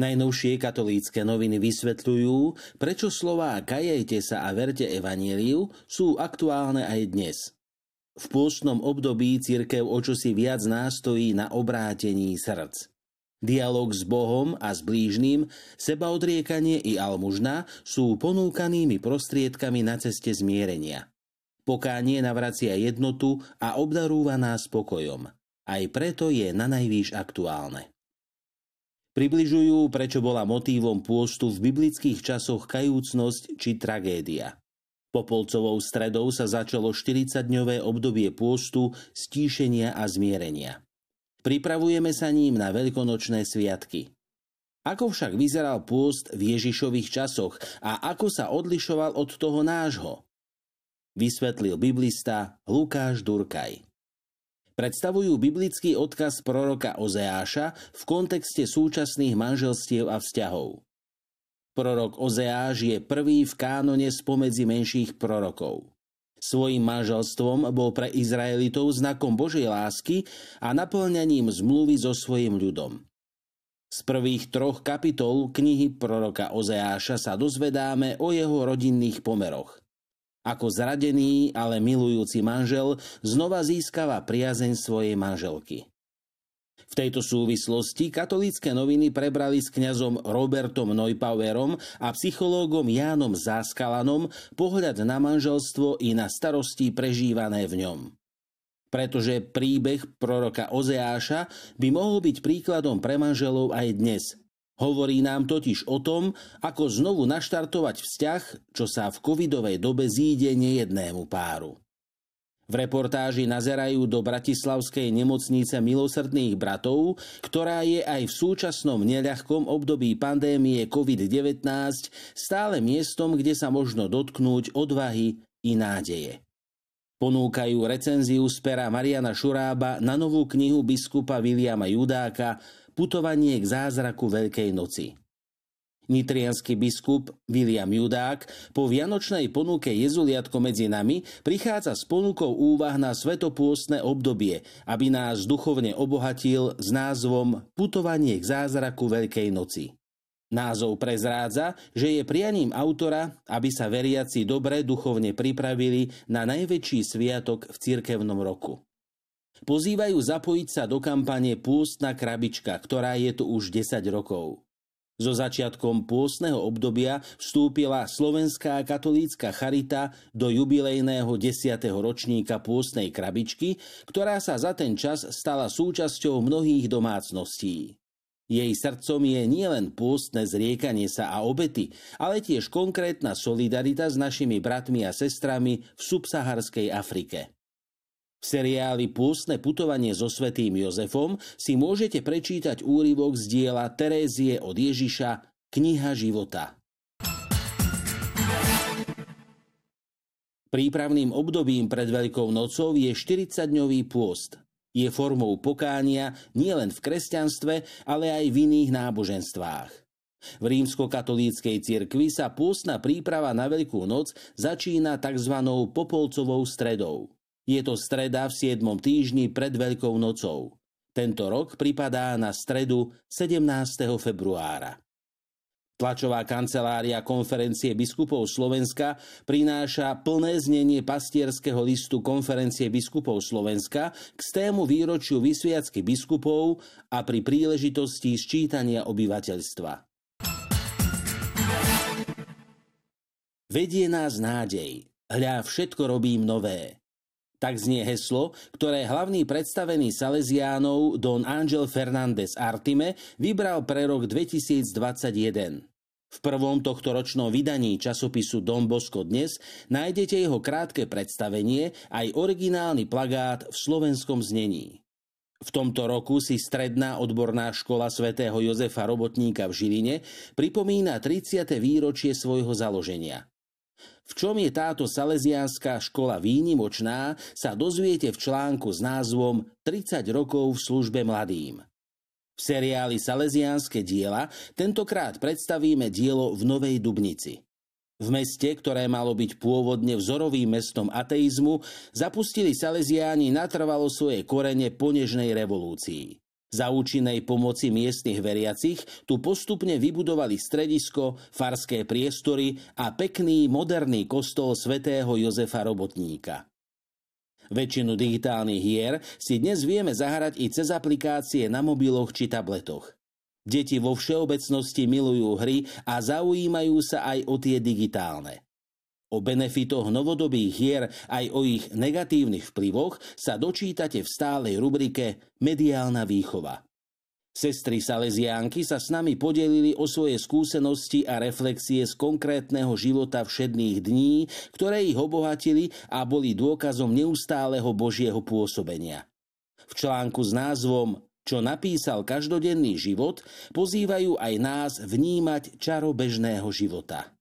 Najnovšie katolícke noviny vysvetľujú, prečo slová kajajte sa a verte evaníliu sú aktuálne aj dnes. V pôstnom období církev o čosi viac nástojí na obrátení srdc. Dialóg s Bohom a s blížnym, sebaodriekanie i almužna sú ponúkanými prostriedkami na ceste zmierenia. Pokánie navracia jednotu a obdarúva nás pokojom. Aj preto je na najvýš aktuálne. Približujú, prečo bola motívom pôstu v biblických časoch kajúcnosť či tragédia. Popolcovou stredou sa začalo 40-dňové obdobie pôstu, stíšenia a zmierenia. Pripravujeme sa ním na veľkonočné sviatky. Ako však vyzeral pôst v Ježišových časoch a ako sa odlišoval od toho nášho? Vysvetlil biblista Lukáš Durkaj predstavujú biblický odkaz proroka Ozeáša v kontexte súčasných manželstiev a vzťahov. Prorok Ozeáš je prvý v kánone spomedzi menších prorokov. Svojím manželstvom bol pre Izraelitov znakom Božej lásky a naplňaním zmluvy so svojim ľudom. Z prvých troch kapitol knihy proroka Ozeáša sa dozvedáme o jeho rodinných pomeroch. Ako zradený, ale milujúci manžel znova získava priazeň svojej manželky. V tejto súvislosti katolícke noviny prebrali s kňazom Robertom Neupauerom a psychológom Jánom Záskalanom pohľad na manželstvo i na starosti prežívané v ňom. Pretože príbeh proroka Ozeáša by mohol byť príkladom pre manželov aj dnes – Hovorí nám totiž o tom, ako znovu naštartovať vzťah, čo sa v covidovej dobe zíde nejednému páru. V reportáži nazerajú do Bratislavskej nemocnice milosrdných bratov, ktorá je aj v súčasnom neľahkom období pandémie COVID-19 stále miestom, kde sa možno dotknúť odvahy i nádeje. Ponúkajú recenziu z pera Mariana Šurába na novú knihu biskupa Viliama Judáka Putovanie k zázraku Veľkej noci. Nitrianský biskup William Judák po vianočnej ponuke Jezuliatko medzi nami prichádza s ponukou úvah na svetopôstne obdobie, aby nás duchovne obohatil s názvom Putovanie k zázraku Veľkej noci. Názov prezrádza, že je prianím autora, aby sa veriaci dobre duchovne pripravili na najväčší sviatok v cirkevnom roku. Pozývajú zapojiť sa do kampane Pôstna krabička, ktorá je tu už 10 rokov. So začiatkom pôstneho obdobia vstúpila Slovenská katolícka charita do jubilejného 10. ročníka pôstnej krabičky, ktorá sa za ten čas stala súčasťou mnohých domácností. Jej srdcom je nielen pôstne zriekanie sa a obety, ale tiež konkrétna solidarita s našimi bratmi a sestrami v subsaharskej Afrike. V seriáli Pústne putovanie so svetým Jozefom si môžete prečítať úryvok z diela Terézie od Ježiša Kniha života. Prípravným obdobím pred Veľkou nocou je 40-dňový pôst. Je formou pokánia nielen v kresťanstve, ale aj v iných náboženstvách. V rímskokatolíckej cirkvi sa pôstna príprava na Veľkú noc začína tzv. popolcovou stredou. Je to streda v 7. týždni pred Veľkou nocou. Tento rok pripadá na stredu 17. februára. Tlačová kancelária konferencie biskupov Slovenska prináša plné znenie pastierského listu konferencie biskupov Slovenska k stému výročiu vysviacky biskupov a pri príležitosti sčítania obyvateľstva. Vedie nás nádej. Hľa, všetko robím nové. Tak znie heslo, ktoré hlavný predstavený Salesiánov Don Angel Fernández Artime vybral pre rok 2021. V prvom tohto ročnom vydaní časopisu Don Bosco dnes nájdete jeho krátke predstavenie aj originálny plagát v slovenskom znení. V tomto roku si Stredná odborná škola svätého Jozefa Robotníka v Žiline pripomína 30. výročie svojho založenia – v čom je táto salesiánska škola výnimočná, sa dozviete v článku s názvom 30 rokov v službe mladým. V seriáli Salesiánske diela tentokrát predstavíme dielo v Novej Dubnici. V meste, ktoré malo byť pôvodne vzorovým mestom ateizmu, zapustili Salesiáni natrvalo svoje korene po nežnej revolúcii. Za účinnej pomoci miestnych veriacich tu postupne vybudovali stredisko, farské priestory a pekný moderný kostol svätého Jozefa Robotníka. Väčšinu digitálnych hier si dnes vieme zahrať i cez aplikácie na mobiloch či tabletoch. Deti vo všeobecnosti milujú hry a zaujímajú sa aj o tie digitálne. O benefitoch novodobých hier aj o ich negatívnych vplyvoch sa dočítate v stálej rubrike Mediálna výchova. Sestry Salesiánky sa s nami podelili o svoje skúsenosti a reflexie z konkrétneho života všedných dní, ktoré ich obohatili a boli dôkazom neustáleho Božieho pôsobenia. V článku s názvom Čo napísal každodenný život, pozývajú aj nás vnímať čaro bežného života.